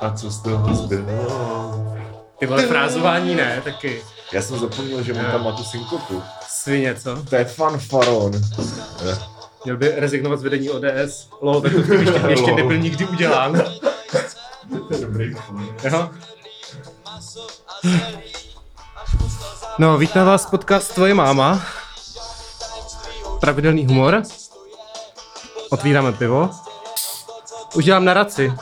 A co z toho zbylo? Ty vole, frázování ne, taky. Já jsem zapomněl, že on tam má tu synkopu. Svině, co? To je fanfaron. Měl by rezignovat z vedení ODS. Lol, tak to ještě, ještě nebyl nikdy udělán. To je dobrý Jo. No, vítá vás podcast Tvoje máma. Pravidelný humor. Otvíráme pivo. Už dělám naraci.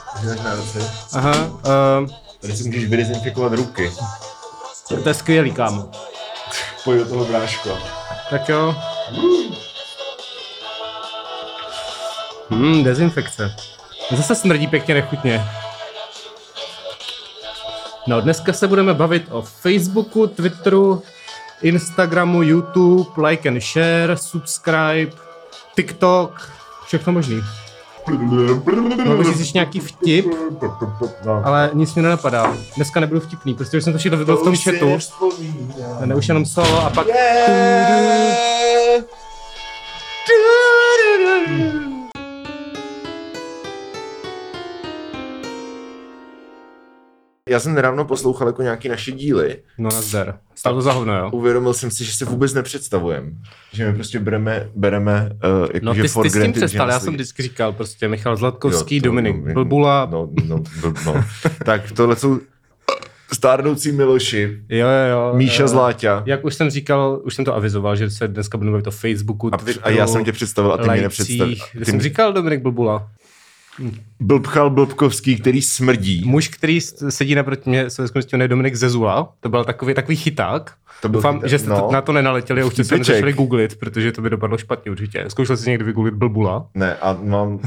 Aha, uh, Tady si můžeš vydezinfikovat ruky. to je skvělý, kámo. Pojď do toho bráško. Tak jo. Hmm, dezinfekce. Zase smrdí pěkně nechutně. No, dneska se budeme bavit o Facebooku, Twitteru, Instagramu, YouTube, like and share, subscribe, TikTok, všechno možný. Mohl bys říct nějaký vtip, No. ale nic mi nenapadá. Dneska nebudu vtipný, protože jsem to všechno viděl v tom chatu. Ne, už jenom solo a pak... Já jsem nedávno poslouchal jako nějaký naše díly. No nazdar. Stál to za hovno, jo? Uvědomil jsem si, že se vůbec nepředstavujem. Že my prostě bereme, bereme uh, jako, No že ty, for ty s tím granted, že přestal, já jsem vždycky říkal prostě Michal Zlatkovský, Jo, to- Dominik no, Blbula. No, no, bl, no. tak tohle jsou stárnoucí Miloši, Jo, jo, jo. Míša eh, Zláťa. Jak už jsem říkal, už jsem to avizoval, že se dneska budeme bavit o Facebooku, A, Twitteru, a já jsem tě představil a ty mě lajcích. nepředstavil. Já Ty jsem říkal Dominik Blbula. Blbchal Blbkovský, který smrdí. Muž, který sedí naproti mě, se jmenuje Dominik Zezula. To byl takový, takový chyták. To byl Doufám, chyták, že jste no. na to nenaletěli a už jste se nezačali googlit, protože to by dopadlo špatně určitě. Zkoušel jsi někdy vygooglit Blbula? Ne, a mám, uh,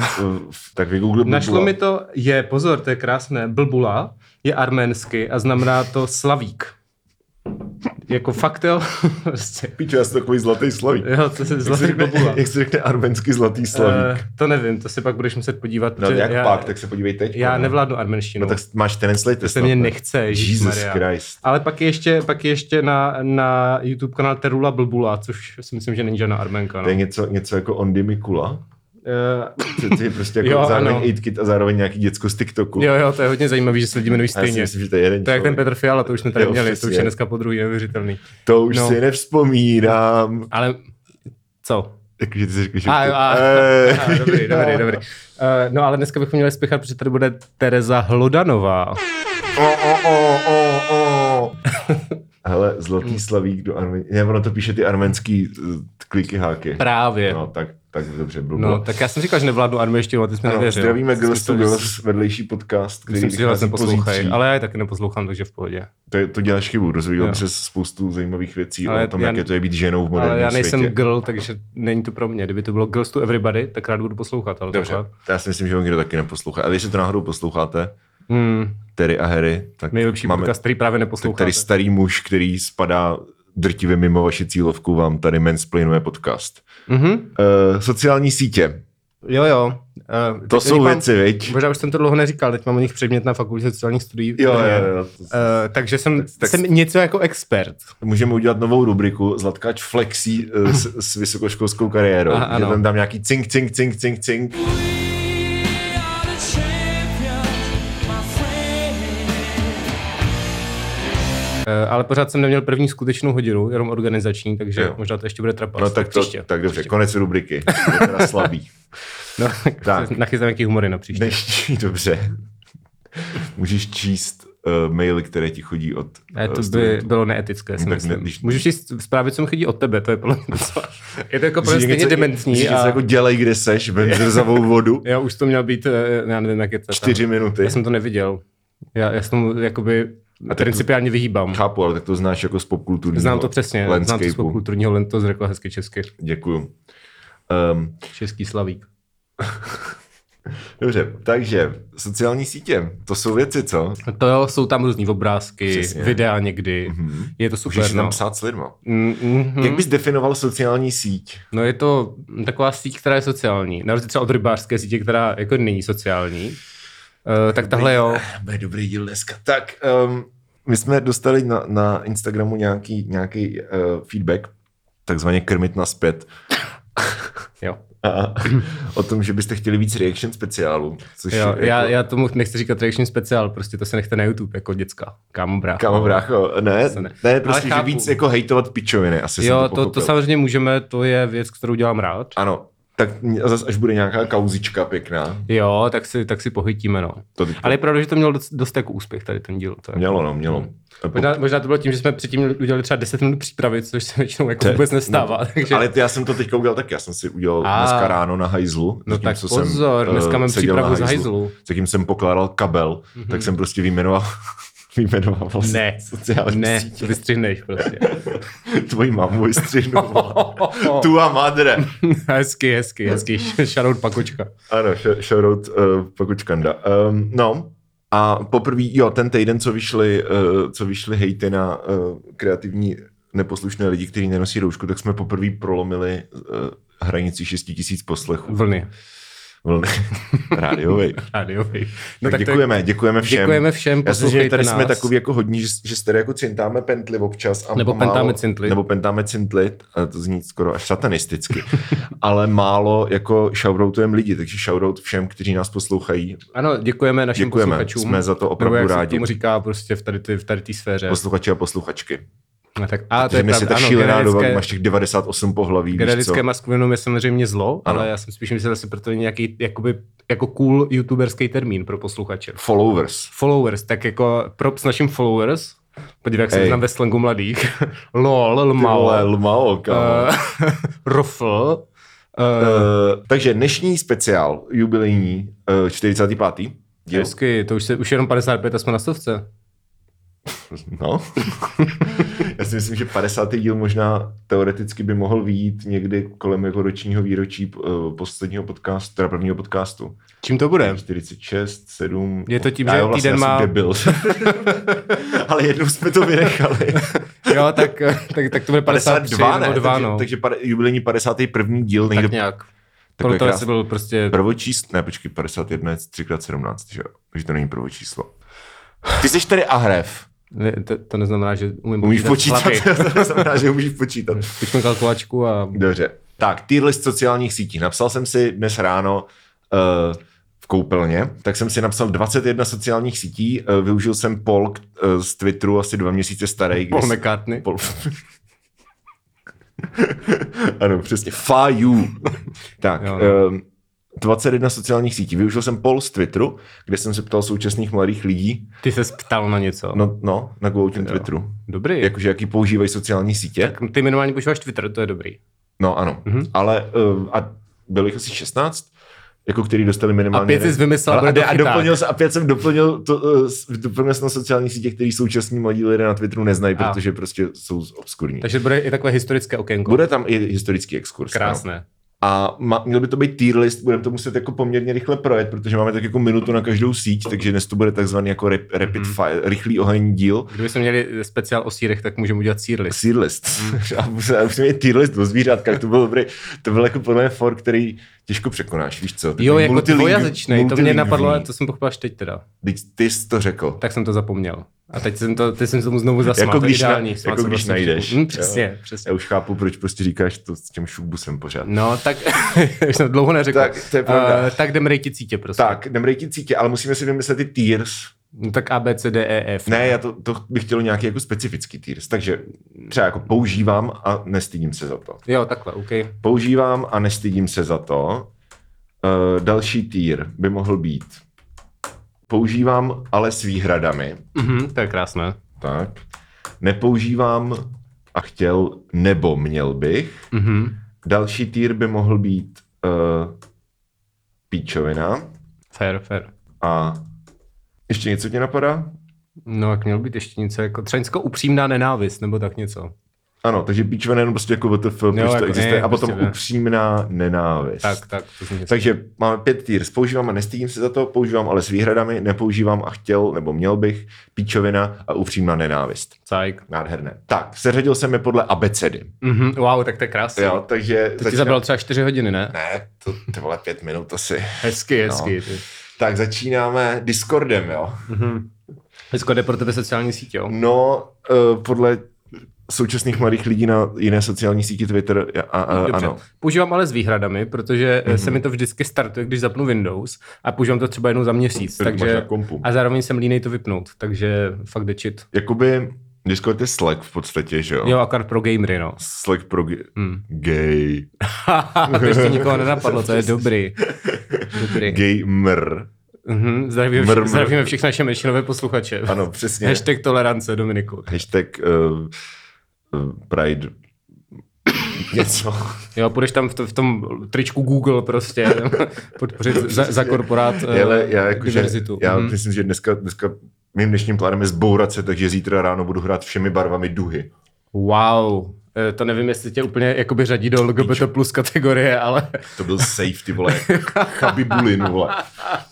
tak vygooglit Našlo mi to, je, pozor, to je krásné, Blbula je arménsky a znamená to slavík. Jako fakt jo, prostě. Píčo, já jsem takový zlatý slavík. Jo, to se Jak se zlatý řekne, jak se řekne arménsky zlatý slavík? Uh, to nevím, to si pak budeš muset podívat. no jak já, pak, tak se podívej teď. Já no. nevládnu arménštinu. No tak máš translate to se mě nechce, Jesus. Christ. Ale pak je ještě, pak je ještě na, na YouTube kanál Terula Blbula, což si myslím, že není žádná arménka. No. To je něco, něco jako Ondy Mikula. Uh, To, je prostě jako Jo, zároveň ano. 8 kit a zároveň nějaký děcko z TikToku. jo, jo, to je hodně zajímavý, že se lidi jmenují a já si stejně. myslím, že to je jeden To je jak ten. Petr Fiala, to už jsme tady Jo, měli, to už je dneska po druhý neuvěřitelný. To už No. si nevzpomínám. Ale co? Takže ty jsi řekl, že... A, ty- a, Eh. a, dobrý, dobrý, dobrý. Uh, no ale dneska bychom měli spěchat, protože tady bude Tereza Hlodanová. O, o, o, o, o. Hele, zlatý slavík do armé... Ne, ono to píše ty arménský uh, kliky háky. Právě. No, tak, tak dobře, bylo. No, tak já jsem říkal, že nevládnu arméštinu a ty jsi mi nevěřil. zdravíme Girls to Girls, vedlejší podcast, který Myslím si, že neposlouchají, ale já je taky neposlouchám, takže v pohodě. To, je, to děláš chybu, Jo. přes spoustu zajímavých věcí Ale o tom, já- jak je to je být ženou v moderním Ale já nejsem světě. girl, takže není to pro mě. Kdyby to bylo Girls to Everybody, tak rád budu poslouchat. Ale Dobře, takhle. já si myslím, že ho nikdo taky neposlouchá. Ale jestli to náhodou posloucháte, Hmm, Terry a Harry, tak nejlepší máme podcast, který právě neposloucháte. tady starý muž, který spadá drtivě mimo vaši cílovku, vám tady mansplainuje podcast. Mhm. Uh, sociální sítě, Jo, jo. Uh, to jsou věci, viď? Možná už jsem to dlouho neříkal, teď mám o nich předmět na fakultě sociálních studií. Jo, jo, jo. Uh, takže jsem, Tak- tak- jsem něco jako expert. Můžeme udělat novou rubriku Zlatkač flexí uh, s, s vysokoškolskou kariérou. Aha, že ano. tam dám nějaký cink, cink, cink, cink, cink. Uh, ale pořád jsem neměl první skutečnou hodinu, jenom organizační, takže Jo. možná to ještě bude trapas. No tak, to, příště. tak dobře, konec rubriky. Je teda slabý. No, Tak. tak. nachystám nějaký humory na příště. Dnešní, dobře. Můžeš číst uh, maily, které ti chodí od Ne, to eh, by studentů. bylo neetické, si Tak myslím. ne, když- Můžu číst zprávy, co mi chodí od tebe, to je podle mě. Je to jako mě stejně dementní. A... jako dělej, kde seš, ven zrzavou vodu, Já už to měl být, eh, já nevím, jak je to. čtyři tam. minuty. Já jsem to neviděl. Já, já jsem jakoby A principiálně vyhýbám. Chápu, ale tak to znáš jako z popkulturního Znám to přesně, znám to z landscapeu. kulturního, len to řekla hezky česky. Děkuju. Um, Český slavík. dobře, takže sociální sítě, to jsou věci, co? To jo, jsou tam různý obrázky, Přesně. videa někdy, Mhm. je to Můžeš super, tam no. psát s lidma. Mm, mm, Jak bys definoval sociální síť? No je to taková síť, která je sociální. Na rozdíl třeba od rybářské sítě, která jako není sociální. Uh, tak tahle jo. Bude dobrý díl dneska. Tak, um, my jsme dostali na, na Instagramu nějaký, nějaký uh, feedback, takzvaně krmit naspět. Jo. A o tom, že byste chtěli víc reaction speciálů. Což Jo, jako, já, já tomu nechci říkat reaction speciál, prostě to se nechte na YouTube jako děcka. Kámo brácho. Kámo, brácho, ne, To ne, ne. prostě, že víc jako hejtovat pičoviny, asi Jo, to to, to samozřejmě můžeme, to je věc, kterou dělám rád. Ano, tak mě- zas, až bude nějaká kauzička pěkná, Jo, tak si, tak si pohytíme, no. to teď Ale je pravda, že to mělo dost, dost jako úspěch tady ten díl. To mělo, no, mělo. Možná, možná to bylo tím, že jsme předtím udělali třeba 10 minut přípravy, což se většinou jako vůbec nestává. No, takže... Ale já jsem to teďka udělal tak, já jsem si udělal A. dneska ráno na hajzlu. No tak zatímco pozor, eh, dneska mám seděl na přípravu z hajzlu. Zatím jsem pokládal kabel, mm-hmm. tak jsem prostě vyjmenoval, vyjmenoval vlastně Ne, sociální ne, sítě. vystřihneš prostě. Tvojí mamu vystřihnu. tu a madre. hezky, hezky, hezky. Shoutout Pakočka. Ano, sh- shoutout uh, Pakučkanda. Um, no, a poprvé, jo, ten týden, co vyšly, uh, co vyšly hejty na uh, kreativní neposlušné lidi, kteří nenosí roušku, tak jsme poprvé prolomili uh, hranici 6 tisíc poslechů. Vlny. Vlny. Rádiovej. Rádiový. No, tak děkujeme, děkujeme všem. Děkujeme všem, Já si že tady jsme nás. takový jako hodní, že, že tady jako cintáme pentli občas. A Nebo málo, pentáme cintli. Nebo pentáme cintli, a to zní skoro až satanisticky. ale málo jako shoutoutujeme lidi, takže shoutout všem, kteří nás poslouchají. Ano, děkujeme našim Děkujeme, posluchačům. jsme za to opravdu Nebo jak rádi. se tomu říká prostě v tady té v tady té sféře. Posluchači a posluchačky. A, tak, a to je pravda, ta ano, šílená doba, máš těch 98 pohlaví? Generické maskulinum je samozřejmě zlo, Ano. ale já jsem spíš myslel, že proto je nějaký jakoby, jako cool youtuberský termín pro posluchače. Followers. Followers, tak jako props našim followers. Podívej, jak se znám ve slangu mladých. Lol, lmao. vole, lmao, kámo. Uh, rofl. Uh, Uh, takže dnešní speciál, jubilejní, uh, 45. díl. hezky, to už, se, už jenom 55 a jsme na stovce. No. Já si myslím, že 50. díl možná teoreticky by mohl výjít někdy kolem jako ročního výročí uh, posledního podcastu, teda prvního podcastu. Čím to bude? 46, 7. Je to tím, Já že jo, vlastně týden má- Debil. Ale jednou jsme to vynechali. Jo, tak, tak, tak to bude 53 52, ne? nebo 2, takže, no. takže pade, jubilejní 51. díl tak někde nějak. takové Proto krásné. asi byl prostě... prvočíslo. Ne, počkej, 51 je 3x17, že jo? Takže to není prvočíslo. Ty jsi tady Ahrev. Ne, to, to neznamená, že umím Umíš počítat, hlavy. to znamená, že umíš počítat. Pojďme kalkulačku a... Dobře. Tak, tier list sociálních sítí. Napsal jsem si dnes ráno uh, v koupelně, tak jsem si napsal 21 sociálních sítí, uh, využil jsem poll uh, z Twitteru, asi dva měsíce starý. Paul kde- McCartney. Paul... ano, přesně. Fa you. tak, Jo, no. um, 21 sociálních sítí. Využil jsem poll z Twitteru, kde jsem se ptal současných mladých lidí, Ty se ptal na něco. no, no na Goutin Twitteru, Dobrý. jakože jaký používají sociální sítě. Ty minimálně používáš Twitter, to je dobrý. No ano, Mhm. mm-hmm. ale uh, a bylo jich asi 16, jako který dostali minimálně... A pět jsi vymyslel, a, bude to a, a doplnil a pět jsem doplnil, to, uh, doplnil jsem na sociální sítě, který současní mladí lidé na Twitteru neznají, A. protože prostě jsou obskurní. Takže bude i takové historické okénko. Bude tam i historický exkurs. Krásné. A ma, měl by to být tier list, budeme to muset jako poměrně rychle projet, protože máme tak jako minutu na každou síť, takže dnes to bude takzvaný jako rap, rapid Mhm. fire, rychlý oheň díl. Kdyby jsme měli speciál o sírech, tak můžeme udělat sír list. Tier list. Mhm. A musíme mít tier list o zvířátkách, to byl dobrý. To byl jako podle mě for, který těžko překonáš, víš co? Jo, Takový jako dvojazyčný, to mě napadlo, ale to jsem pochopil až teď teda. Teď ty jsi to řekl. Tak jsem to zapomněl. A teď jsem to, teď jsem tomu znovu zasmál, Jako když na- jako když vlastně najdeš. Hm, přesně, Jo. přesně. Já už chápu, proč prostě říkáš to s tím šubusem pořád. No, tak, už jsem dlouho neřekl. Tak, to je pravda. Uh, tak rejtit sítě, prostě. Tak, rejtit sítě, ale musíme si vymyslet ty tiers. No, tak A, B, C, D, E, F. Ne, já to, to bych chtěl nějaký jako specifický tiers, takže třeba jako používám a nestydím se za to. Jo, takhle, OK. Používám a nestydím se za to. Uh, další tier by mohl být používám, ale s výhradami. Mhm, to je krásné. Tak. Nepoužívám a chtěl, nebo měl bych. Mhm. Další tier by mohl být uh, píčovina. Fair, fair. A ještě něco tě napadá? No, jak měl být ještě něco, jako třeba upřímná nenávist, nebo tak něco. Ano, takže píčovina jenom prostě jako WTF, proč jako to existuje. ne, a potom prostě ne. upřímná nenávist. Tak, tak. To. Takže máme pět tiers. Používám a nestydím se za to, používám ale s výhradami, nepoužívám a chtěl, nebo měl bych, píčovina a upřímná nenávist. Cajk. Nádherné. Tak, seřadil jsem je podle abecedy. Mhm, wow, tak to je krásné. Jo, takže... To ti zabral třeba 4 hodiny, ne? Ne, to ty vole pět minut asi. Hezky, hezky. No. Tak začínáme Discordem, jo. Mhm. Hezko jde pro tebe sociální síť, jo? No, uh, podle současných mladých lidí na jiné sociální síti Twitter a, a Dobře. ano. Používám ale s výhradami, protože Mhm. mm-hmm. se mi to vždycky startuje, když zapnu Windows a používám to třeba jednou za měsíc. Tak máš takže, a zároveň jsem línej to vypnout, takže fakt dečit. Jakoby Discord je Slack v podstatě, že jo? Jo, akorát pro gamery, no. Slack pro ge- Hmm. gay. to ještě nikoho nenapadlo, to je dobrý. Dobrý. Gamer. Mhm, zdravíme, Mr, mr. zdravíme všechny naše menšinové posluchače. Ano, přesně. Hashtag tolerance, Dominiku. Hashtag uh, Pride. Něco. Jo, půjdeš tam v, to, v tom tričku Google prostě podpořit za, za korporát eh, Ale já jako, že, diverzitu. já Mhm. myslím, že dneska, dneska mým dnešním plánem je zbourat se, takže zítra ráno budu hrát všemi barvami duhy. Wow. Eh, To nevím, jestli tě úplně jakoby řadí do LGBT plus kategorie, ale To byl safe, ty vole. Chabibulin, vole.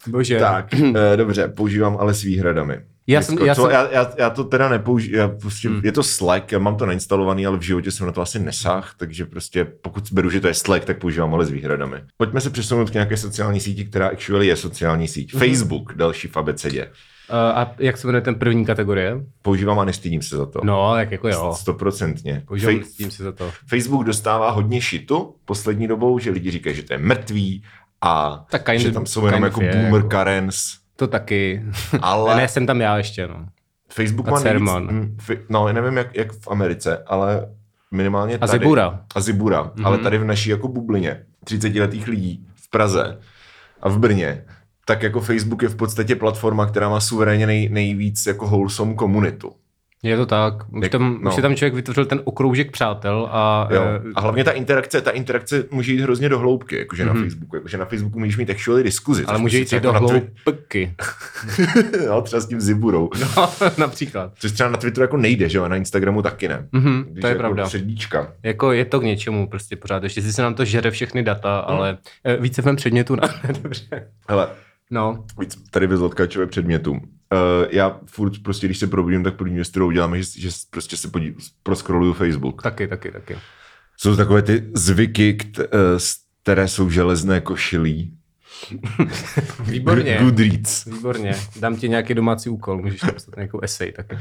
bože. Tak, eh, dobře, používám ale s výhradami. Já jsem- já jsem- já, já, já, to teda nepoužívám, prostě, hmm. je to Slack, já mám to nainstalovaný, ale v životě jsem na to asi nesáh, takže prostě pokud beru, že to je Slack, tak používám ale s výhradami. Pojďme se přesunout k nějaké sociální síti, která actually je sociální síť. Mhm. Facebook, další v abecedě. Eh, A jak se jmenuje ten první kategorie? Používám a nestydím se za to. No, jak jako jo. Stoprocentně. Používám Fej- s tím si za to. Facebook dostává hodně šitu poslední dobou, že lidi říkají, že to je mrtvý a Tak kind že tam jsou jenom jako je, boomer jako. Karens. To taky. Ale ne, jsem tam já ještě, no. Facebook A má nejvíc, Cerman. mm, fi- no, já nevím, jak, jak v Americe, ale minimálně A tady. Zibura. A Zibura. Mm-hmm. Ale tady v naší jako bublině 30-letých lidí v Praze a v Brně, tak jako Facebook je v podstatě platforma, která má suverénně nej, nejvíc jako wholesome komunitu. Je to tak. Už, Jak- tam, no. už si tam člověk vytvořil ten okroužek přátel a... Jo. eh, A hlavně ta interakce, ta interakce může jít hrozně do hloubky, jakože mm-hmm. na Facebooku. Jakože na Facebooku můžeš mít actually diskuzi. ale může jít i jako do Twi- hloubky. no, třeba s tím Ziburou. No, například. Což třeba na Twitteru jako nejde, že jo, a na Instagramu taky ne. Mhm, Když to je jako pravda. Předíčka. Jako je to k něčemu prostě pořád. Ještě si se nám to žere všechny data, Hmm. ale eh, více v mém předmětu, ne, dobře. Hele, No, víc tady bez odkačové předmětů. Uh, já furt prostě, když se probudím, tak první věc, kterou udělám, je, že, že prostě se podí, proskroluju Facebook. taky, taky, taky. Jsou takové ty zvyky, uh, které jsou železné košilí. Výborně. Goodreads. Výborně. Dám ti nějaký domácí úkol, můžeš napsat nějakou esej taky.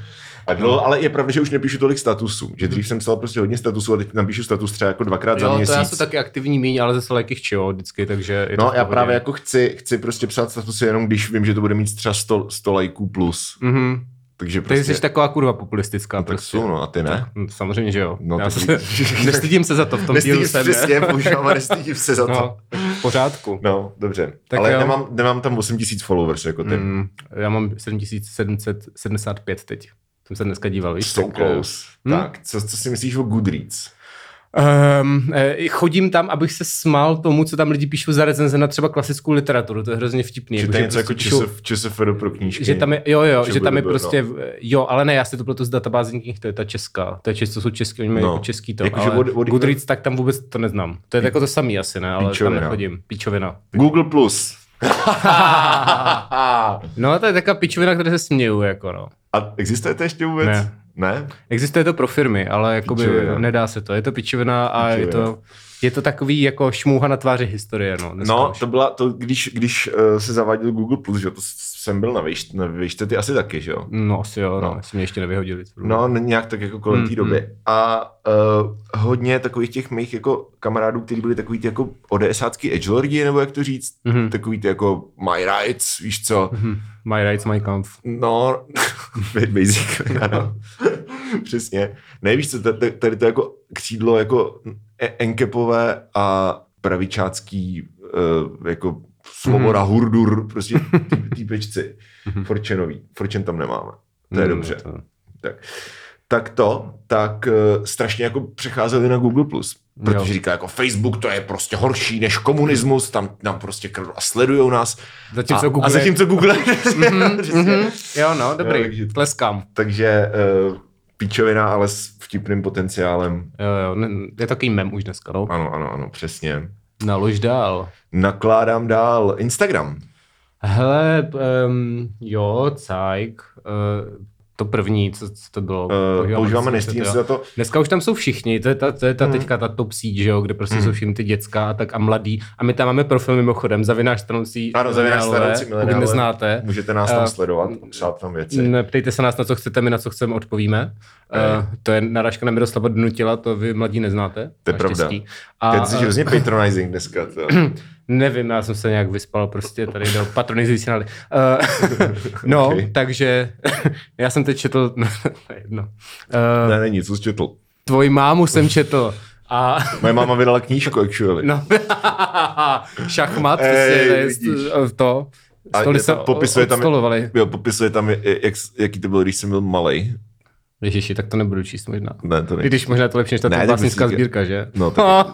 A no, ale je pravda, že už nepíšu tolik statusů. Že dřív jsem psal prostě hodně statusů a teď napíšu status třeba jako dvakrát za Jo, to měsíc. já jsem taky aktivní míň, ale zase lehkých čio vždycky, takže No já pohodě. právě jako chci, chci prostě psát statusy jenom, když vím, že to bude mít třeba 100, 100 lajků plus. Mhm. Takže Ty prostě... jsi taková kurva populistická. tak prostě. jsou, no a ty ne? Hm, Samozřejmě, že jo. No, já to se, nestydím se za to v tom dílu Nestydím přesně, používám a nestydím se za to. No, v pořádku. No, dobře. Tak Tak Ale jo. nemám, nemám tam 8000 followers jako ty. Mm, já mám 7775 teď. Jsem se dneska díval, víš? so tak, eh, close. Tak, co, co si myslíš o Goodreads? Um, chodím tam, abych se smál tomu, co tam lidi píšou za recenze na třeba klasickou literaturu. To je hrozně vtipný. Že jako, to je něco jako prostě píšou- ČSF, ČSFR pro knížky? že tam je, jo, jo, Že tam je bude, prostě, jo, ale ne, já si to pletu z databází knih, to je ta česká, to je česk, to jsou český, oni mají No. jako český to, Jakože ale od- od- Goodreads, tak tam vůbec to neznám. To je jako to samý asi, ne, ale Píčovina. tam nechodím, píčovina. Google Plus. No, to je taková píčovina, které se směju, jako no. A existuje to ještě vůbec? Ne. Ne? Existuje to pro firmy, ale jakoby Píčovina. nedá se to. Je to pičovina a je Píčovina. to, je to takový jako šmouha na tváři historie. No, No, už. to byla, to, když, když uh, se zaváděl Google Plus, že to jsem byl na výšce, na výšce ty asi taky, že jo? no asi jo, no. No. asi mě ještě nevyhodili. No, nějak tak jako kolem té Mm, doby. A uh, hodně takových těch mých jako kamarádů, kteří byli takový ty jako ODSácký edgelordi, nebo jak to říct, Mhm. takový ty jako my rights, víš co, Hm, My rights, my kampf. no, basically, ano. Přesně. Nevíš co, tady, tady to jako křídlo jako enkepové a pravičácký uh, jako svoboda, Mhm. hurdur, prostě tý- týpečci. Forčenový. Forčen tam nemáme. To je Mm, dobře. to- Tak. tak to, tak uh, strašně jako přecházeli na Google+. Plus. Protože Jo. říká jako Facebook to je prostě horší než komunismus, tam nám prostě kradou a sledujou nás. Zatímco a, Google a zatímco Google. Přesně. Mhm. Jo, no, dobrý, takže- tleskám. Takže uh, píčovina, ale s vtipným potenciálem. Jo, jo, je takový mem už dneska, no. Ano, ano, ano, přesně. Nalož dál. Nakládám dál Instagram. Hele, um, jo, cajk. Uh, To první, co, co to bylo? Uh, používáme Nestream za to. Dneska už tam jsou všichni, to je ta, to je ta hmm. teďka ta top síť, že jo, kde prostě hmm. jsou všichni ty děcka a tak a mladí. A my tam máme profil mimochodem, zavináš stanoucí Ano, zavináš stanoucí pokud neznáte. Můžete nás tam uh, sledovat, psát tam věci. Neptejte se nás na co chcete, my na co chceme odpovíme. Uh, to je narážka na Miroslava Donutila, to vy mladí neznáte. To je pravda. A, Ty jsi hrozně patronizing dneska. To. Nevím, já jsem se nějak vyspal prostě tady do patronizující uh, No, okay. takže já jsem teď četl, no, Uh, ne, není, co jsi četl? Tvoji mámu jsem četl. A... Moje máma vydala knížku, actually. No. Šachmat, Ej, prostě, to. A to popisuje tam, jo, popisuje tam, jak, jaký to bylo, když jsem byl malý. Ježiši, tak to nebudu číst možná. Ne, to Když možná to lepší než ta ne, básnická sbírka, že? No, tak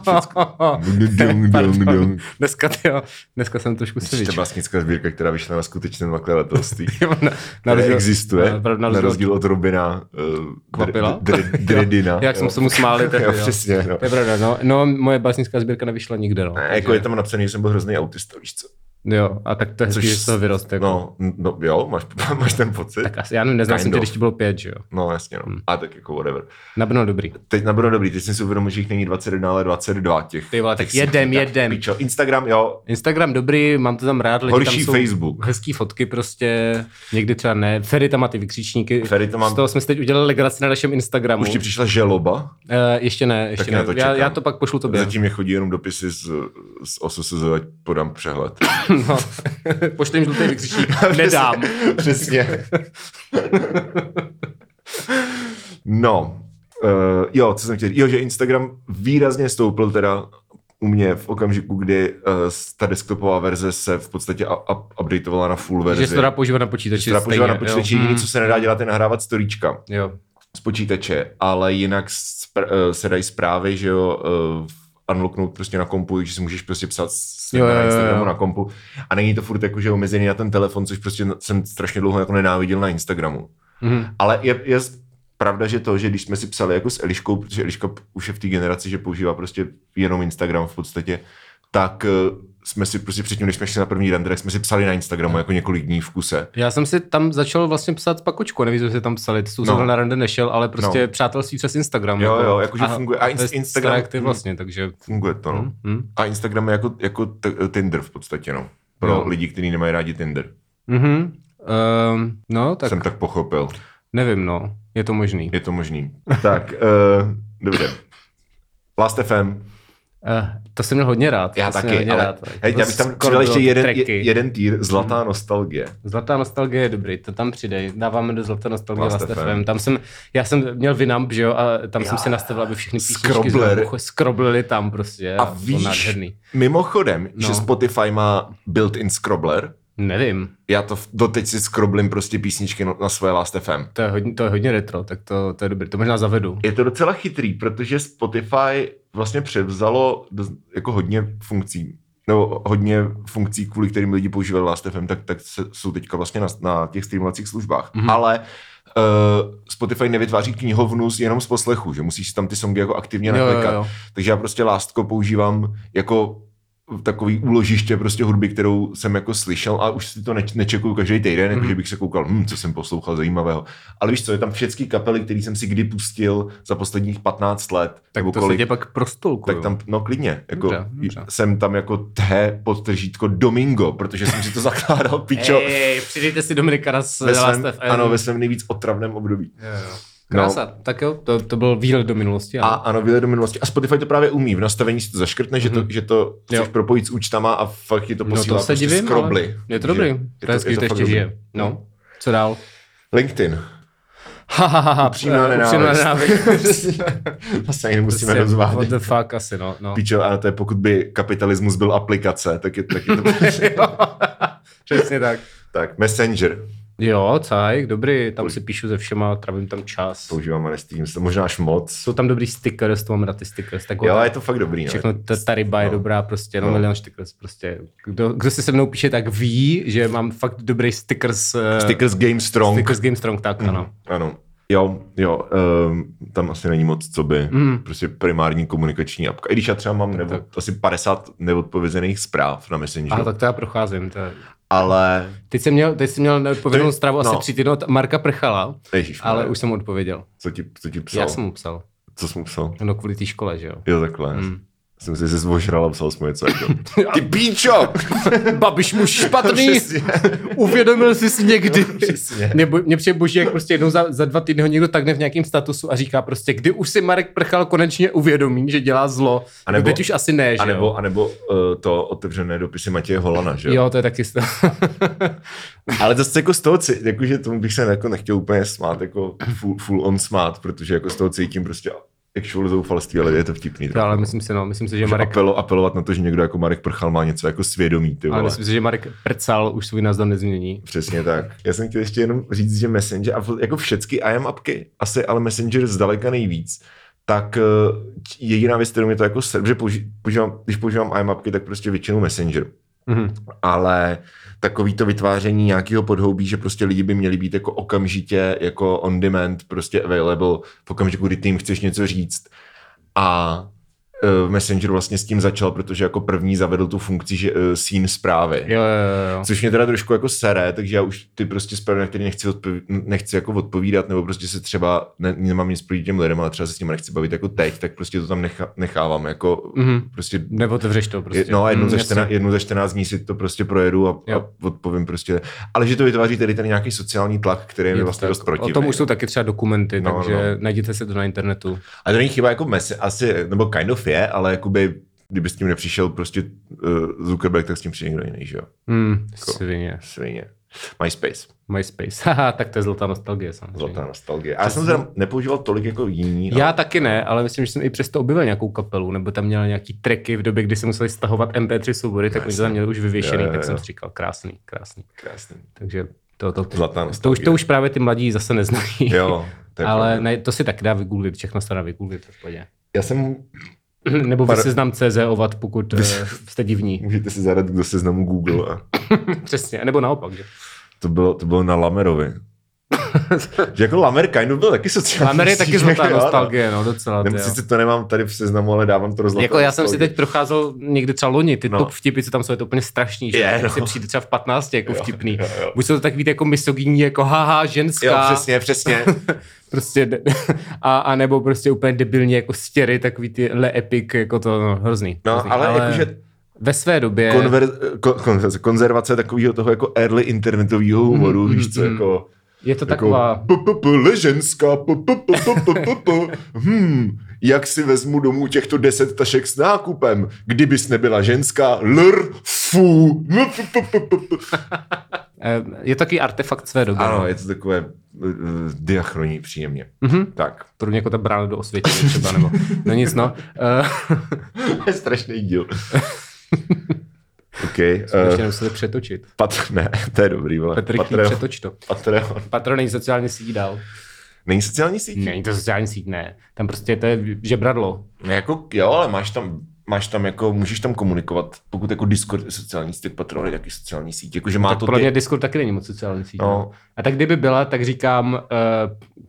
dneska, tyjo, dneska jsem trošku si Ta básnická sbírka, která vyšla na skutečném na rozdíl, existuje, na, rozdíl od Robina uh, Kvapila. Dredina. Jak jsem se mu smáli. jo, přesně. No. To je pravda, no. no. moje básnická sbírka nevyšla nikde, no. Jako je tam napsaný, že jsem byl hrozný autista, víš co? Jo, a tak to je hezký, že to vyrost. Jako. No, no, jo, máš, máš ten pocit. Tak asi, já nevím, neznal jsem tě, když ti bylo pět, že jo? No, jasně, no. Hmm. A tak jako whatever. Na Brno dobrý. Teď na Brno dobrý, teď jsem si uvědomil, že jich není 21, ale 22 těch. Ty vole, tak jedem, jedem. Píčo. Instagram, jo. Instagram dobrý, mám to tam rád. Lidi Horší tam Facebook. Hezký fotky prostě, někdy třeba ne. Ferry tam má ty vykřičníky. Ferry to mám... Z toho jsme si teď udělali legraci na našem Instagramu. Už ti přišla želoba? Uh, ještě ne, ještě tak ne. Já, já, to pak pošlu tobě. Zatím mě chodí jenom dopisy z, z OSSZ, podám přehled. no. Pošli jim žlutý vykřičník. Nedám. Přesně. no, uh, jo, co jsem chtěl Jo, že Instagram výrazně stoupil teda u mě v okamžiku, kdy uh, ta desktopová verze se v podstatě updateovala na full verzi. Že se to dá používat na počítači. Že se dá používat na počítači, jediný, co se nedá dělat, je nahrávat storíčka. Jo. Z počítače, ale jinak uh, se dají zprávy, že jo, uh, unlocknout prostě na kompu, že si můžeš prostě psát jo, na Instagramu jo. na kompu. A není to furt jako, že omezený na ten telefon, což prostě jsem strašně dlouho jako nenáviděl na Instagramu. Mm-hmm. Ale je, je pravda, že to, že když jsme si psali jako s Eliškou, protože Eliška už je v té generaci, že používá prostě jenom Instagram v podstatě, tak uh, jsme si prostě předtím, když jsme šli na první render, jsme si psali na Instagramu jako několik dní v kuse. Já jsem si tam začal vlastně psát pakočku, nevím, jestli tam psali, to no. na render nešel, ale prostě no. přátelství přes Instagram. Jo, jako, jo, jakože funguje. A in, Instagram ty vlastně, takže... Funguje to, no. Hmm, hmm. A Instagram je jako, jako t- Tinder v podstatě, no. Pro jo. lidi, kteří nemají rádi Tinder. Mhm. Um, no, tak... Jsem tak pochopil. Nevím, no. Je to možný. Je to možný. tak, uh, dobře. Last FM. Uh, to jsem měl hodně rád. Já taky, hodně ale rád. Hej, já bych tam přidal ještě jeden, jeden týr, Zlatá hmm. nostalgie. Zlatá nostalgie je dobrý, to tam přidej. Dáváme do Zlaté nostalgie Last FM. Tam jsem, já jsem měl Vinamp, že jo, a tam já. jsem si nastavil, aby všechny písničky skroblili tam prostě. A víš, nádherný. mimochodem, no. že Spotify má built-in scrobbler, Nevím. Já to doteď si skroblím prostě písničky na svoje Last FM. To je hodně, to je hodně retro, tak to, to je dobrý. To možná zavedu. Je to docela chytrý, protože Spotify vlastně převzalo jako hodně funkcí nebo hodně funkcí, kvůli kterým lidi používali Last FM, tak, tak se, jsou teďka vlastně na, na těch streamovacích službách. Mm-hmm. Ale uh, Spotify nevytváří knihovnu jenom z poslechu, že musíš tam ty songy jako aktivně naklikat. Takže já prostě Lastko používám jako takový úložiště prostě hudby, kterou jsem jako slyšel a už si to neč- nečekuju každý týden, mm. jako že bych se koukal, hm, co jsem poslouchal zajímavého. Ale víš co, je tam všechny kapely, které jsem si kdy pustil za posledních 15 let. Tak to kolik, se tě pak prostolku. Tak tam, no klidně, jako dobře, dobře. jsem tam jako té podtržítko Domingo, protože jsem si to zakládal, pičo. Ej, přidejte si Dominika ve svém, Ano, ve svém nejvíc otravném období. Jo, jo. Krása, no. tak jo, to, to byl výhled do minulosti. Ano. A ano, výhled do minulosti. A Spotify to právě umí. V nastavení si to zaškrtne, mm-hmm. že to, mhm. že to chceš propojit s účtama a fakt ti to posílá no to se prostě divím, skrobly. Je to dobrý. Je to, je to, je to ještě žije. No, co dál? LinkedIn. Ha, ha, ha, upřímná nenávist. Vlastně ani nemusíme prostě rozvádět. What the fuck asi, no. no. Píčo, ale to je pokud by kapitalismus byl aplikace, tak je, tak je to... Přesně tak. Tak, Messenger. Jo, cajk, dobrý, tam si píšu ze všema, trávím tam čas. Používám ale Steam, možná až moc. Jsou tam dobrý stickers, to mám rád ty stickers. Tak jo, je to fakt dobrý. No. Všechno, no. ta, ta ryba no. je dobrá, prostě, no, no. milion stickers, prostě. Kdo, kdo si se mnou píše, tak ví, že mám fakt dobrý stickers. Uh, stickers Game Strong. Stickers Game Strong, tak, mm. ano. Ano. Jo, jo, um, tam asi není moc, co by, mm. prostě primární komunikační apka. I když já třeba mám nebo, asi 50 neodpovězených zpráv na Messengeru. A tak to já procházím. To je... ale... Teď jsem měl, teď jsem měl neodpovědnou Ty- stravu asi no. tři týdny od Marka Prchala, Ježíš, ale už jsem mu odpověděl. Co ti, co ti psal? Já jsem mu psal. Co jsi mu psal? No kvůli té škole, že jo. Jo, takhle. Mm. Jsem si se zvožral a psal jsem mu něco jako, ty píčo! Babiš mu špatný, uvědomil jsi si někdy. Přesně. Nebo mě přijde boží, jak prostě jednou za, za dva týdny ho někdo takne v nějakém statusu a říká prostě, kdy už si Marek Prchal konečně uvědomí, že dělá zlo. A A nebo- nebo, teď už asi ne, že A nebo, jo. a nebo uh, to otevřené dopisy Matěje Holana, že jo? Jo, to je taky st- Ale zase jako z toho, jakože tomu bych se jako nechtěl úplně smát, jako full, full on smát, protože jako z toho cítím prostě actual zoufalství, ale je to vtipný. Trochu. ale myslím si, no, myslím si, že Marek, apelo, apelovat na to, že někdo jako Marek Prchal má něco jako svědomí, ty ale vole. myslím si, že Marek Prcal už svůj názor nezmění. Přesně tak. Já jsem chtěl ještě jenom říct, že Messenger, a jako všechny IM apky, asi ale Messenger zdaleka nejvíc, tak eh, jediná věc, kterou mi to jako ser, že použi- používám, když používám IM apky, tak prostě většinou Messenger. Mhm. ale takový to vytváření nějakého podhoubí, že prostě lidi by měli být jako okamžitě jako on demand, prostě available v okamžiku, kdy ty jim chceš něco říct. A uh, Messenger vlastně s tím začal, protože jako první zavedl tu funkci, že uh, scene zprávy. Jo, jo, jo. Což mě teda trošku jako sere, takže já už ty prostě zprávy, na které nechci, odpoví, nechci jako odpovídat, nebo prostě se třeba, ne, nemám nic proti těm lidem, ale třeba se s nimi nechci bavit jako teď, tak prostě to tam necha, nechávám, jako Mhm. prostě Neotevřeš to prostě. no a jednou, Mm, za jasně. 14, jednou za 14 dní si to prostě projedu a, a odpovím prostě. Ale že to vytváří tady ten nějaký sociální tlak, který je mi vlastně tak. dost protivný. O tom už jsou taky třeba dokumenty, No, takže no. najděte si to na internetu. A to není chyba jako mesi, asi, nebo kind of je, ale jakoby, kdyby s tím nepřišel prostě uh, Zuckerberg, tak s tím přijde někdo jiný, že jo? Hmm, Jako- svině. Svině. MySpace. MySpace. Haha, tak to je zlatá nostalgie samozřejmě. Zlatá nostalgie. A já jsem teda nepoužíval tolik jako jiný. Já taky ne, ale myslím, že jsem i přesto objevil nějakou kapelu, nebo tam měl nějaký tracky v době, kdy se museli stahovat MP3 soubory, tak oni tam měli už vyvěšený, Jo, jo, tak jsem jo. si říkal, krásný, krásný. Krásný. Takže to, to, to, Zlatá to, už, to už právě ty mladí zase neznají. Jo, to je ale pravda. ne, to si taky dá vygooglit, všechno se dá vygooglit. Já jsem, Nebo Par- vy seznam CZ ovat, pokud eh, jste divní. můžete si zadat do seznamu Google a Přesně, nebo naopak, že? to bylo, to bylo na Lamerovi. Že jako Lamer of byl taky sociální Lamer je taky zlatá no. nostalgie, no docela. Jo. sice to nemám tady v seznamu, ale dávám to do zlaté Jako já jsem si teď procházel někdy třeba loni, ty No. top vtipy, co tam jsou, je to úplně strašný, že Je, no. si přijde třeba v 15 jako Jo, vtipný. jo, jo. Buď jsou to takový jako misogyní, jako haha, ženská, Jo, přesně, přesně. prostě, de- a, a, nebo prostě úplně debilní jako stěry, takový ty le epic, jako to, no, hrozný. No, hrozný. ale jakože ve své době, konver, kon, kon, konzervace takového toho jako early internetového humoru, Mhm, víš co, mhm. jako... je to Jako, taková, leženská. Hmm, jak si vezmu domů těchto deset tašek s nákupem, kdybys nebyla ženská, lr, fu. eh, je to takový artefakt své doby. Ano, no. je to takové uh, diachroní příjemně. Mhm. Tak. Mě jako ta brána do osvětění třeba, nebo no nic, no. Uh, To je strašný díl. OK. ještě Uh, nemuseli přetočit. pat, ne, to je dobrý, vole. Petr Patreon. přetoč to. Patreon. Patron není sociální síť dál. Není sociální síť? Není to sociální síť, ne. Tam prostě to je žebradlo. No jako, jo, ale máš tam, máš tam jako, můžeš tam komunikovat, pokud jako Discord je sociální síť, tak Patreon je taky sociální síť, jakože má tak to podle mě ty... Discord taky není moc sociální síť. No. No. A tak kdyby byla, tak říkám, uh,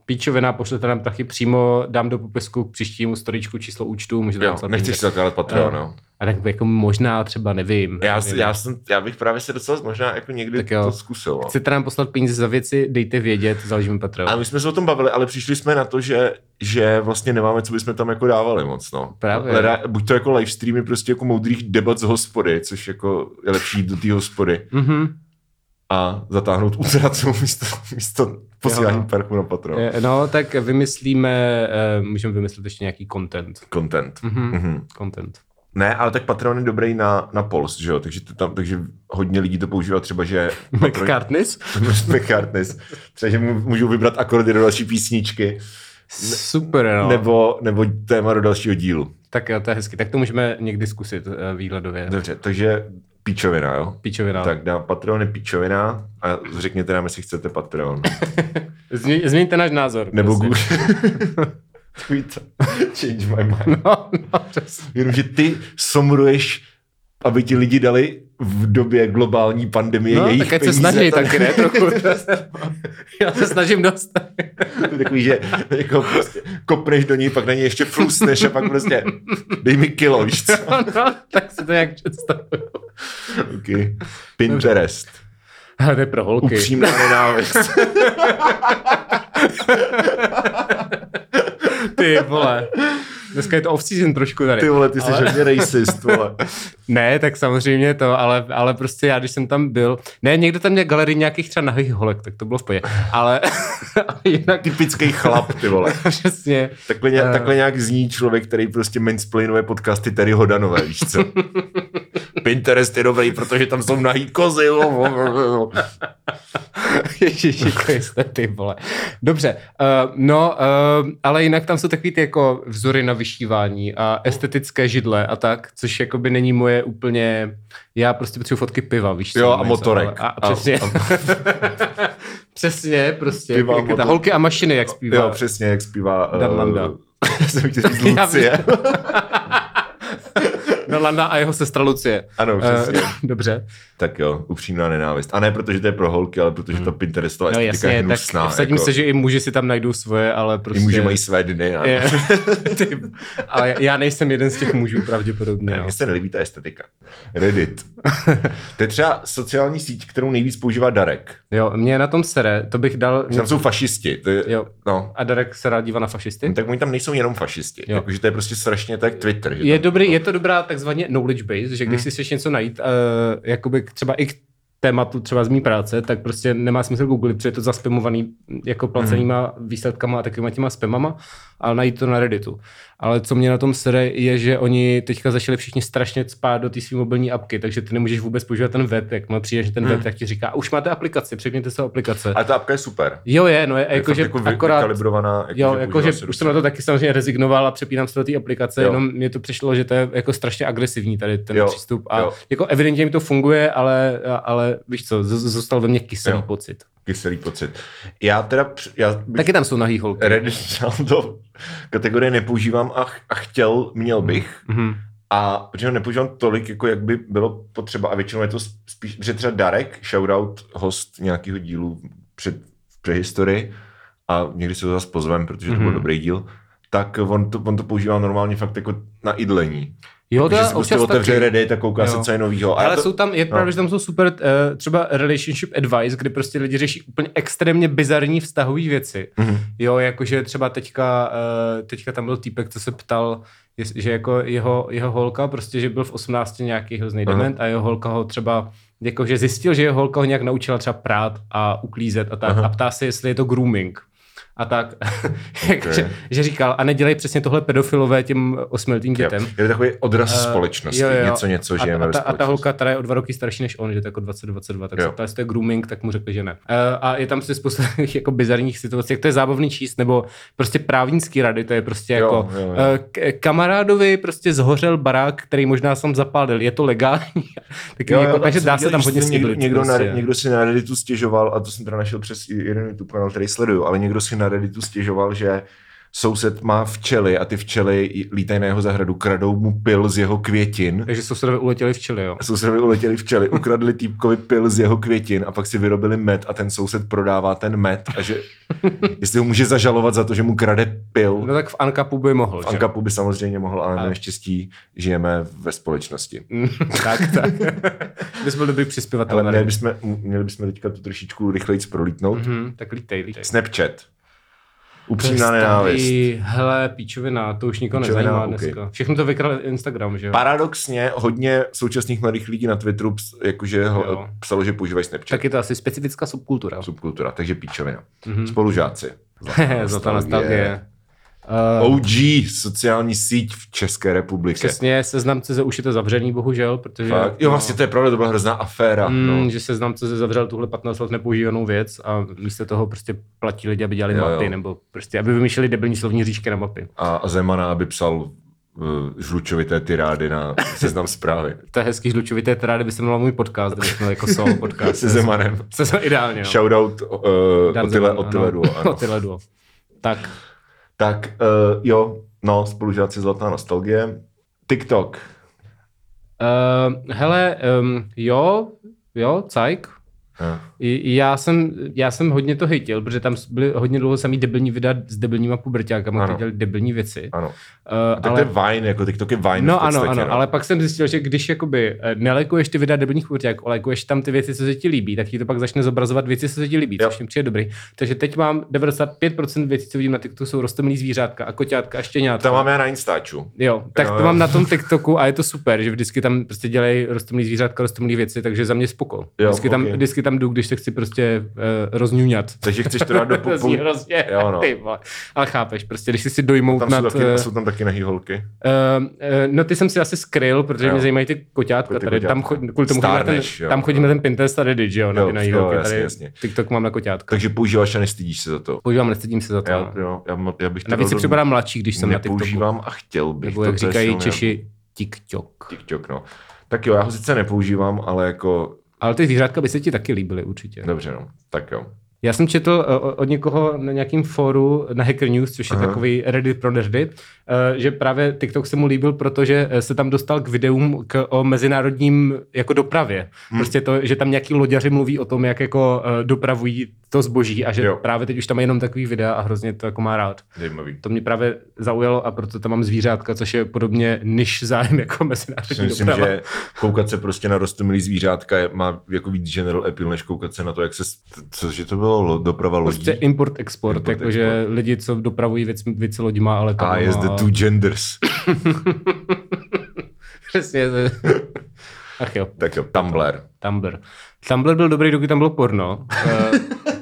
píčovina, pošlete nám taky přímo, dám do popisku k příštímu storičku číslo účtu, můžete Jo, nechceš zakládat Patreon, Jo. no. A tak jako možná třeba nevím. Já, nevím. já, jsem, já bych právě se docela možná jako někdy Tak jo. to zkusil. No. Chcete nám poslat peníze za věci, dejte vědět, založíme Patreon. A my jsme se o tom bavili, ale přišli jsme na to, že, že vlastně nemáme, co bychom tam jako dávali moc, no. Právě. Leda, buď to jako live streamy prostě jako moudrých debat z hospody, což jako je lepší do té hospody Mhm. a zatáhnout útracu místo, místo posílání parku na Patreon. No, tak vymyslíme, eh, můžeme vymyslet ještě nějaký content. Content. Mhm. Mhm. Content. Ne, ale tak Patreon je dobrý na, na Pols, že jo? Takže, to tam, takže hodně lidí to používá třeba, že... McCartney's? McCartney's. Třeba, že můžou vybrat akordy do další písničky, Super, no. nebo, nebo téma do dalšího dílu. Tak jo, to je hezky. Tak to můžeme někdy zkusit eh, výhledově. Dobře, takže píčovina, jo? Píčovina. Tak dá Patreon je píčovina a řekněte nám, jestli chcete Patreon. Změ, změňte náš názor. Nebo prostě. Google. Tweet. Change my mind. No, no, přesně. Jenomže ty somruješ, aby ti lidi dali v době globální pandemie No, jejich tak ať se peníze. snaží to- taky, ne? Trochu. Já se snažím dostat. To je takový, že jako prostě kopneš do něj, pak na něj ještě flusneš a pak prostě dej mi kilo, víš co? No, tak si to jak představuju. Okay. Pinterest. Ale to je pro holky. Upřímná nenávist. Ty vole. Dneska je to off-season trošku tady. Ty vole, ty jsi ale... hodně racist, vole. Ne, tak samozřejmě to, ale, ale prostě já, když jsem tam byl, ne, někdo tam měl galerii nějakých třeba nahých holek, tak to bylo v pohodě, ale jinak... Typický chlap, ty vole. Přesně. Takhle, nějak, Eh. takhle nějak zní člověk, který prostě mansplainuje podcasty Terry Hodanové, víš co? Pinterest je dobrý, protože tam jsou nahý kozy. Ježiši Kriste, ty vole. Dobře, uh, no, uh, ale jinak tam jsou takový ty jako vzory na vyšívání a estetické židle a tak, což jako by není moje úplně, já prostě potřebuji fotky piva, víš co? Jo, a motorek. A, a přesně. A- přesně, prostě. Piva a jak ta holky a mašiny, jak zpívá. Jo, přesně, jak zpívá... eh, Dan Landa. jsem chtěl říct Lucie. Landa a jeho sestra Lucie. Ano, přesně. Uh, dobře. Tak jo, upřímná nenávist. A ne protože to je pro holky, ale protože ta Pinterestová No estetika je jasně, tak hnusná. vsadím jako, se, že i muži si tam najdou svoje, ale prostě... I muži mají své dny. A... Je, ty, ale já nejsem jeden z těch mužů pravděpodobně. Ne, No. Mně se nelíbí ta estetika. Reddit. To je třeba sociální síť, kterou nejvíc používá Darek. Jo, mě na tom sere, to bych dal... Že tam jsou fašisti. To je, Jo. No. A Darek se rád dívá na fašisty? Tak oni tam nejsou jenom fašisti. Jo. Jakože to je prostě strašně tak Twitter. Že Je, tam, dobrý, je to dobrá takzvaně knowledge base, že když si chceš něco najít, uh, jakoby třeba i k tématu třeba z mý práce, tak prostě nemá smysl googlit, protože je to zaspamovaný jako placenýma výsledkama a takovýma těma spamama, ale najít to na Redditu. Ale co mě na tom sere, je, že oni teďka začali všichni strašně spát do té své mobilní apky, takže ty nemůžeš vůbec používat ten web, jak má přijdeš ten web, tak ti říká, už máte aplikaci, přepněte se aplikace. Ale ta apka je super. Jo, je, no je, Je jakože fakt jako akorát, kalibrovaná. Jako, Jo, že jakože používá se už jsem na to taky samozřejmě rezignoval a přepínám se do té aplikace, Jo. jenom mě to přišlo, že to je jako strašně agresivní tady ten Jo, přístup a jo. jako evidentně mi to funguje, ale, ale víš co, z- zůstal ve mně kyselý Jo. pocit. Kyselý pocit. Já teda, já bych Taky tam jsou nahý holky. Dal do kategorie nepoužívám a, ch- a chtěl, měl bych. Mhm. A protože ho nepoužívám tolik, jako jak by bylo potřeba a většinou je to spíš, že třeba Darek, shoutout, host nějakého dílu před, v prehistorii a někdy se ho zase pozvem, protože to byl Mhm. dobrý díl, tak on to, on to používá normálně fakt jako na idlení. Jo, to si prostě otevře taky. Reddit a kouká Jo. se, co je novýho. A Ale to, jsou tam, je no. pravda, že tam jsou super uh, třeba relationship advice, kdy prostě lidi řeší úplně extrémně bizarní vztahové věci. Mhm. Jo, jakože třeba teďka, uh, teďka tam byl týpek, co se ptal, že jako jeho, jeho holka, prostě, že byl v 18 nějaký hrozný Aha. dement a jeho holka ho třeba jakože zjistil, že jeho holka ho nějak naučila třeba prát a uklízet a tak Aha. a ptá se, jestli je to grooming. A tak, jakože, Ok. že říkal, a nedělej přesně tohle pedofilové těm osmiletým dětem. Je to takový odraz Eh, společnosti, jo, jo. něco, něco, a, žijeme a, ve ta, a ta holka, která je o dva roky starší než on, že to je jako 2022, tak Jo. se ptá, jestli to je grooming, tak mu řekli, že ne. Uh, a je tam prostě spousta jako bizarních situací, jak to je zábavný číst, nebo prostě právnický rady, to je prostě Jo, jako jo, jo. eh, k- kamarádovi prostě zhořel barák, který možná sam zapálil, je to legální? tak Jo, jako, jo, takže jsem dá se tam že hodně někdo, někdo, na, prostě. někdo si na Redditu stěžoval, a to jsem teda našel přes jeden YouTube kanál, který sleduju, ale někdo si na Redditu stěžoval, že soused má včely a ty včely lítají na jeho zahradu, kradou mu pil z jeho květin. Takže sousedové uletěli včely, jo. Sousedovi uletěli včely, ukradli týpkovi pil z jeho květin a pak si vyrobili med a ten soused prodává ten med a že jestli ho může zažalovat za to, že mu krade pil. No tak v Ankapu by mohl, V že? Ankapu by samozřejmě mohl, ale A- na neštěstí žijeme ve společnosti. tak, tak. Bys byl dobrý přispěvatel. Ale na měli bychom, měli bychom teďka to trošičku rychleji prolítnout. Mhm, tak lítej, lítej. Snapchat. Upřímná nenávist. Hele, píčovina, to už nikoho Píčovina, nezajímá ok. dneska. Všechno to vykral Instagram, že jo? Paradoxně hodně současných mladých lidí na Twitteru ps, jakože Jo. ho, psalo, že používají Snapchat. Tak je to asi specifická subkultura. Subkultura, takže píčovina. Mhm. Spolužáci. Zlatá nostalgie. Uh, OG, sociální síť v České republice. přesně, seznam CZ už je to zavřený, bohužel, protože... Fakt. Jo, vlastně to je pravda, to byla hrozná aféra. Mm, no. že seznam CZ zavřel tuhle 15 let nepoužívanou věc a místo toho prostě platí lidi, aby dělali Jo, mapy, jo. nebo prostě, aby vymýšleli debilní slovní říčky na mapy. A, a Zemana, aby psal uh, žlučovité tyrády na seznam zprávy. To je hezký žlučovité, teda kdyby se měl můj podcast, kdyby měl jako solo podcast. Se Zemanem. Se se ideálně, no. Shoutout uh, Otile, Zeman, Otile ano. Duo. ano. Otile Duo. Tak, Tak uh, jo, no, spolužáci Zlatá nostalgie. TikTok. Uh, hele, um, jo, jo, cajk. Jo. Já, jsem, já jsem hodně to hejtil, protože tam byly hodně dlouho samý debilní videa s debilníma puberťákama, Ano. kteří dělali debilní věci. Ano. Uh, Tak ale... to je Vine, jako TikTok je Vine No v podstatě, ano, ano, no. ale pak jsem zjistil, že když jakoby eh, nelajkuješ ty videa debilních puberťáků, ale lajkuješ tam ty věci, co se ti líbí, tak ti to pak začne zobrazovat věci, co se ti líbí, Jo. což mi přijde dobrý. Takže teď mám 95% věcí, co vidím na TikToku, jsou rostomilý zvířátka a koťátka a štěňátka. To máme já na Instaču. Jo, tak Jo, to jo. mám na tom TikToku a je to super, že vždycky tam prostě dělají rostomilý zvířátka, rostomilý věci, takže za mě spoko. Jo, vždycky, tam, ok. vždycky tam jdu, když se chci prostě uh, rozňuňat. Takže chceš to dát do pou... hrozně, Jo, no. ty vole. Ale chápeš, prostě když si si dojmout Tam nad... jsou, taky, eh, jsou tam taky nahý holky. Uh, uh, no ty jsem si asi skryl, protože Jo. mě zajímají ty koťátka Ty tady. Tam, chod, kvůli tomu chodím na ten, Stárneš, jo. tam chodím na ten Pinterest a Reddit, že jo, na Jo, ty na jo, jílky. jasně, Tady jasně. TikTok mám na koťátka. Takže používáš a nestydíš se za to. Používám, nestydím se za to. Já, jo, já, bych Navíc si připadám mladší, když jsem na TikToku. Nepoužívám a chtěl bych. Nebo jak říkají. Češi, TikTok. TikTok, no. Tak jo, já ho sice nepoužívám, ale jako... Ale ty zvířátka by se ti taky líbily určitě. Dobře, no. Tak jo. Já jsem četl eh, od někoho na nějakém fóru na Hacker News, což je Aha. takový Reddit pro nerdy, eh, že právě TikTok se mu líbil, protože eh, se tam dostal k videům k, o mezinárodním jako dopravě. Hmm. Prostě to, že tam nějaký loďaři mluví o tom, jak jako dopravují to zboží a že Jo. právě teď už tam je jenom takový videa a hrozně to jako má rád. Zajímavý. To mě právě zaujalo a proto tam mám zvířátka, což je podobně niž zájem jako mezinárodní myslím, doprava. že koukat se prostě na rostomilý zvířátka je, má jako víc general appeal, než koukat se na to, jak se, co, že to bylo, lo- doprava lodí. Prostě import-export, Import, jakože lidi, co dopravují věc, věci loďma, ale to A je zde two genders. Přesně. Ach jo, tak jo, Tumblr. Tumblr. Tumblr byl dobrý, dokud tam bylo porno.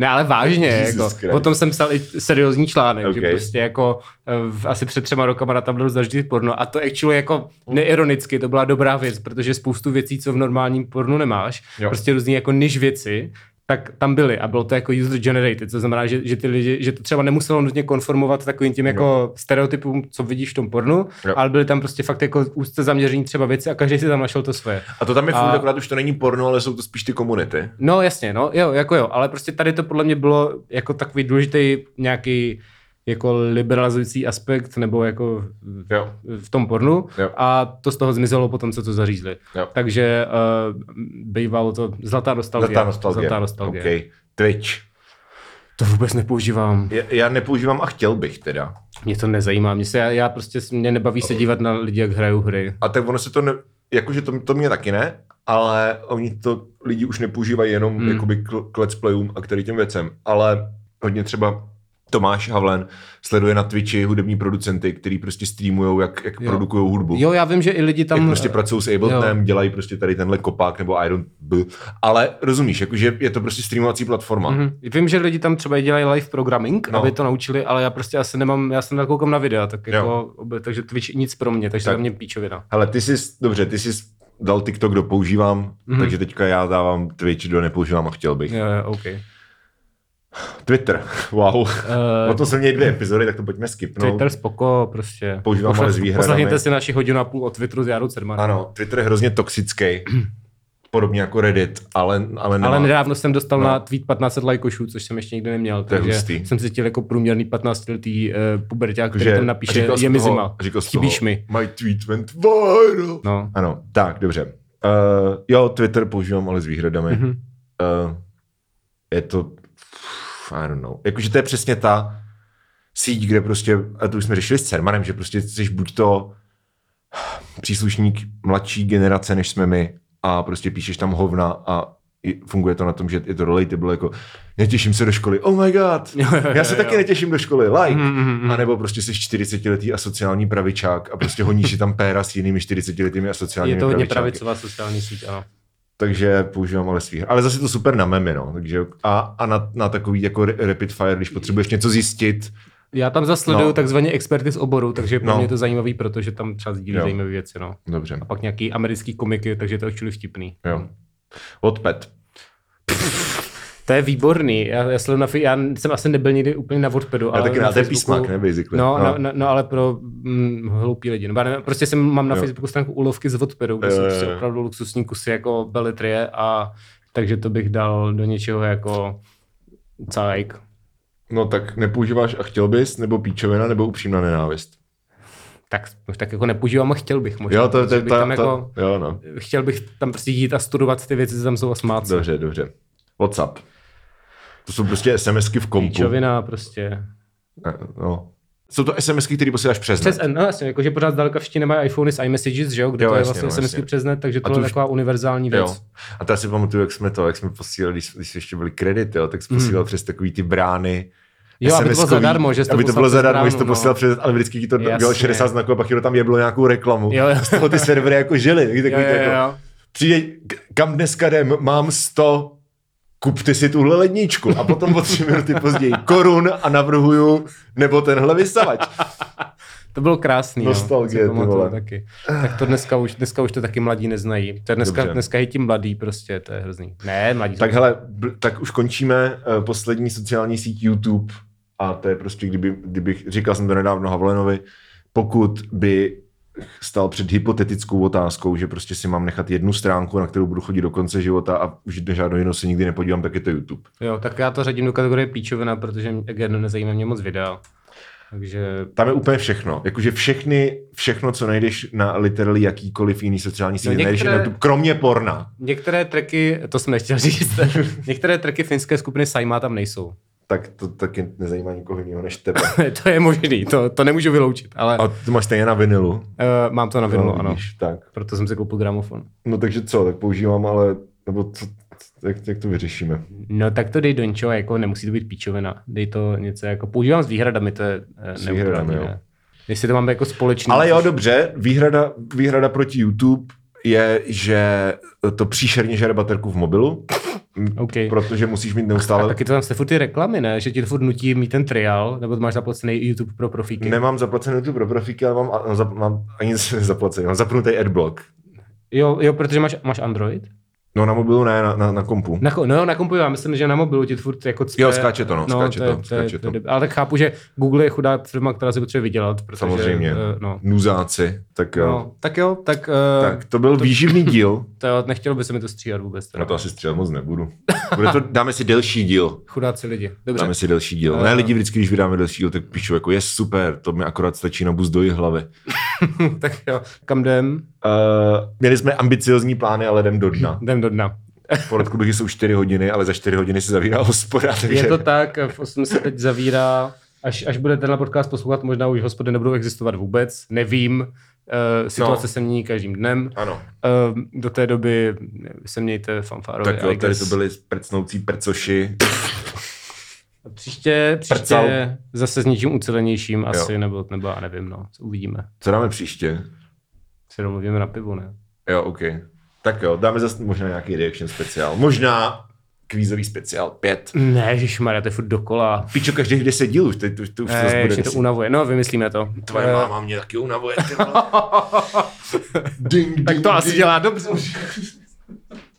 Ne, ale vážně, Jesus jako, Christ. o tom jsem psal i seriózní článek, okay. že prostě jako eh, v, asi před třema rokama na Tumblru zažili porno a to actually jako neironicky, to byla dobrá věc, protože spoustu věcí, co v normálním pornu nemáš, jo. prostě různý jako niž věci, tak tam byly a bylo to jako user generated, co znamená, že, že ty lidi, že to třeba nemuselo nutně konformovat takovým tím jako stereotypům, co vidíš v tom pornu, Jo. ale byly tam prostě fakt jako úzce zaměření třeba věci a každý si tam našel to svoje. A to tam je furt, A- akorát už to není porno, ale jsou to spíš ty komunity. No jasně, no, jo, jako jo, ale prostě tady to podle mě bylo jako takový důležitý nějaký jako liberalizující aspekt nebo jako Jo. v tom pornu Jo. a to z toho zmizelo potom, co to zařízli. Jo. Takže uh, bývalo to zlatá nostalgie. Zlatá nostalgie. Zlatá nostalgie. Okay. Twitch. To vůbec nepoužívám. Já, já nepoužívám a chtěl bych teda. Mě to nezajímá. Mě, se, já, já prostě mě nebaví se dívat na lidi, jak hrajou hry. A tak ono se to, ne, jakože to, to mě taky ne, ale oni to lidi už nepoužívají jenom hmm. jakoby k, k let's playům a k těm věcem, ale hodně třeba Tomáš Havlen sleduje na Twitchi hudební producenty, který prostě streamujou, jak, jak produkují hudbu. Jo, já vím, že i lidi tam... jak prostě pracují s Abletonem, dělají prostě tady tenhle kopák nebo I don't b. Ale rozumíš, jakože je to prostě streamovací platforma. Mm-hmm. Mhm. Vím, že lidi tam třeba dělají live programming, No. aby to naučili, ale já prostě asi nemám, já jsem nakoukám na videa, tak Jo. jako, obe- takže Twitch nic pro mě, takže Tak. za mě píčovina. Hele, ty jsi, dobře, ty jsi dal TikTok do používám, mm-hmm. takže teďka já dávám Twitch do nepoužívám a chtěl bych. Jo, jo, OK. Twitter, wow. Uh, Uh, o tom jsme měli dvě epizody, tak to pojďme skipnout. Twitter spoko, prostě. Používám ale s výhradami. Poslechněte si naši hodinu a půl o Twitteru s Jarou Cermanem. Ano, Twitter je hrozně toxický, podobně jako Reddit, ale, ale, nemá. Ale nedávno jsem dostal No. no. na tweet 1500 lajkošů, což jsem ještě nikdy neměl, To je takže hustý. jsem cítil jako průměrný 15 letý uh, puberťák, který Že- tam napíše, je mi zima, chybíš mi. My tweet went viral. No. Ano, tak, dobře. Uh, jo, Twitter používám, ale s výhradami. Mhm. Uh, je to, I don't know. Jakože to je přesně ta síť, kde prostě, a to už jsme řešili s Cermanem, že prostě jsi buď to příslušník mladší generace, než jsme my, a prostě píšeš tam hovna a funguje to na tom, že je to relatable, jako netěším se do školy, oh my god, já se taky netěším do školy, like. Mhm, mhm, mhm. A nebo prostě jsi 40-letý asociální pravičák a prostě honíš si tam péra s jinými 40-letými asociálními Je to hodně pravicová sociální síť, ano. Takže používám ale svých. Ale zase to super na memy, no. Takže a, a na, na takový jako rapid fire, když potřebuješ něco zjistit. Já tam zasleduju No. takzvaně experty z oboru, takže pro No. mě je to zajímavý, protože tam třeba sdílí zajímavé věci. No. Dobře. A pak nějaký americký komiky, takže to je vtipný. Jo. Odpad. To je výborný. Já, já, sleduju na, já jsem asi nebyl nikdy úplně na Wattpadu, ale taky na to je písmak, ne, basically. No, No. no. No, no, ale pro mm, hloupí lidi. No, nevím, prostě jsem, mám na Jo. Facebooku stránku úlovky z Wattpadu, kde Jo, jsou prostě opravdu luxusní kusy jako Belletrie a takže to bych dal do něčeho jako cajk. No tak nepoužíváš a chtěl bys, nebo píčovina, nebo upřímná nenávist. tak, tak jako nepoužívám a chtěl bych možná. Jo, to, to, bych to, tam to, jako, jo, no. Chtěl bych tam prostě jít a studovat ty věci, co tam jsou a smát. Dobře, dobře. WhatsApp. To jsou prostě SMSky v kompu. Píčovina prostě. Eh, No. Jsou to SMSky, které posíláš přes, Přes, net. no jasně, jakože pořád zdaleka všichni nemají iPhony s iMessages, že jo, kde Jo, to je jasně, vlastně no, SMSky jasně. přes net, takže to je už- taková univerzální věc. Jo. A to já si pamatuju, jak jsme to, jak jsme posílali, když, když ještě byly kredity, jo, tak jsi posílal přes takový ty brány. Hmm. Jo, aby to bylo zadarmo, že jsi to aby to bylo přes zadarmo, že jsi to no. posílal přes, ale vždycky ti to bylo 60 znaků a pak jenom tam jeblo nějakou reklamu. Jo, jo. Z toho ty servery jako žily. Takový, Jo, jo, jako, jo. Přijde, k- kam dneska jdem, mám 100, kupte si tuhle ledničku a potom o tři minuty později korun a navrhuju nebo tenhle vysavač. To bylo krásný. Nostalgie, no, ty pamatuju vole. taky. Tak to dneska už, dneska už to taky mladí neznají. To je dneska, Dobře. dneska je ti mladý prostě, to je hrozný. Ne, mladí. Tak hele, bl- tak už končíme uh, poslední sociální síť YouTube a to je prostě, kdyby, kdybych, říkal jsem to nedávno Havlenovi, pokud by stal před hypotetickou otázkou, že prostě si mám nechat jednu stránku, na kterou budu chodit do konce života a už na žádnou jinou se nikdy nepodívám, tak je to YouTube. Jo, tak já to řadím do kategorie píčovina, protože again, nezajímá mě moc videa. Takže Tam je úplně všechno. Jakože všechny, všechno, co najdeš na literally jakýkoliv jiný sociální síti, některé- najdeš na YouTube, kromě porna. některé tracky, to jsem nechtěl říct, některé tracky finské skupiny Saima tam nejsou. Tak to taky nezajímá nikoho jiného než tebe. to je možný, to, to nemůžu vyloučit, ale A ty máš stejně na vinilu. uh, mám to na vinu, No, ano. vidíš, tak. Proto jsem si koupil gramofon. No takže co, tak používám, ale, nebo co, jak, jak to vyřešíme? No tak to dej do něčeho, jako nemusí to být píčovina. Dej to něco jako, používám s výhradami, to je eh, S výhradami, jo. Jestli to máme jako společný. Ale jo, což- dobře, výhrada, výhrada proti YouTube je, že to příšerně žere baterku v mobilu, OK. protože musíš mít A neustále... taky to tam jste furt ty reklamy, ne? Že ti to furt nutí mít ten trial, nebo to máš zaplacený YouTube pro profíky. Nemám zaplacený YouTube pro profíky, ale mám, a- za, mám ani zaplacený, mám zapnutý adblock. Jo, jo, protože máš, máš Android? No na mobilu ne, na, na, na kompu. Na, no, na kompu, já myslím, že na mobilu ti furt jako cpe, Jo, skáče to, no, skáče je- to, je- skáče to. to. Ale tak chápu, že Google je chudá firma, která si potřebuje vydělat, protože... Samozřejmě. eh, no. Nuzáci, tak jo. No, tak jo, tak, uh, Tak to byl výživný díl. to jo, nechtělo by se mi to stříhat vůbec. Teda. Na to asi střílet moc nebudu. Bude to, dáme si delší díl. Chudáci lidi. Dobře. Dáme si delší díl. Eh. Ne, lidi vždycky, když vydáme delší díl, tak píšu jako je super, to mi akorát stačí na bus do jejich hlavy. tak jo, kam jdem? Uh, měli jsme ambiciozní plány, ale jdem do dna. Jdem do dna. Poradku bych jsou 4 hodiny, ale za 4 hodiny se zavírá hospoda, takže... Je to tak, v 8 se teď zavírá, až, až bude tenhle podcast poslouchat, možná už hospody nebudou existovat vůbec, nevím, uh, situace No. se mění každým dnem. Ano. Uh, do té doby se mějte fanfárově. Tak jo, tady to byli prcnoucí percoši. Příště, příště Prcal. zase s něčím ucelenějším asi, nebo, nebo já nevím, no, co uvidíme. Co dáme příště? Se domluvíme na pivu, ne? Jo, OK. Tak jo, dáme zase možná nějaký reaction speciál. Možná kvízový speciál 5. Ne, Maria, to je furt dokola. Pičo, každých 10 dílů, už, teď, už, to už to Ne, bude ještě to 10. unavuje. No, vymyslíme to. Tvoje Eh, máma mě taky unavuje. vole. ding, Tak ding, to asi ding. dělá dobře.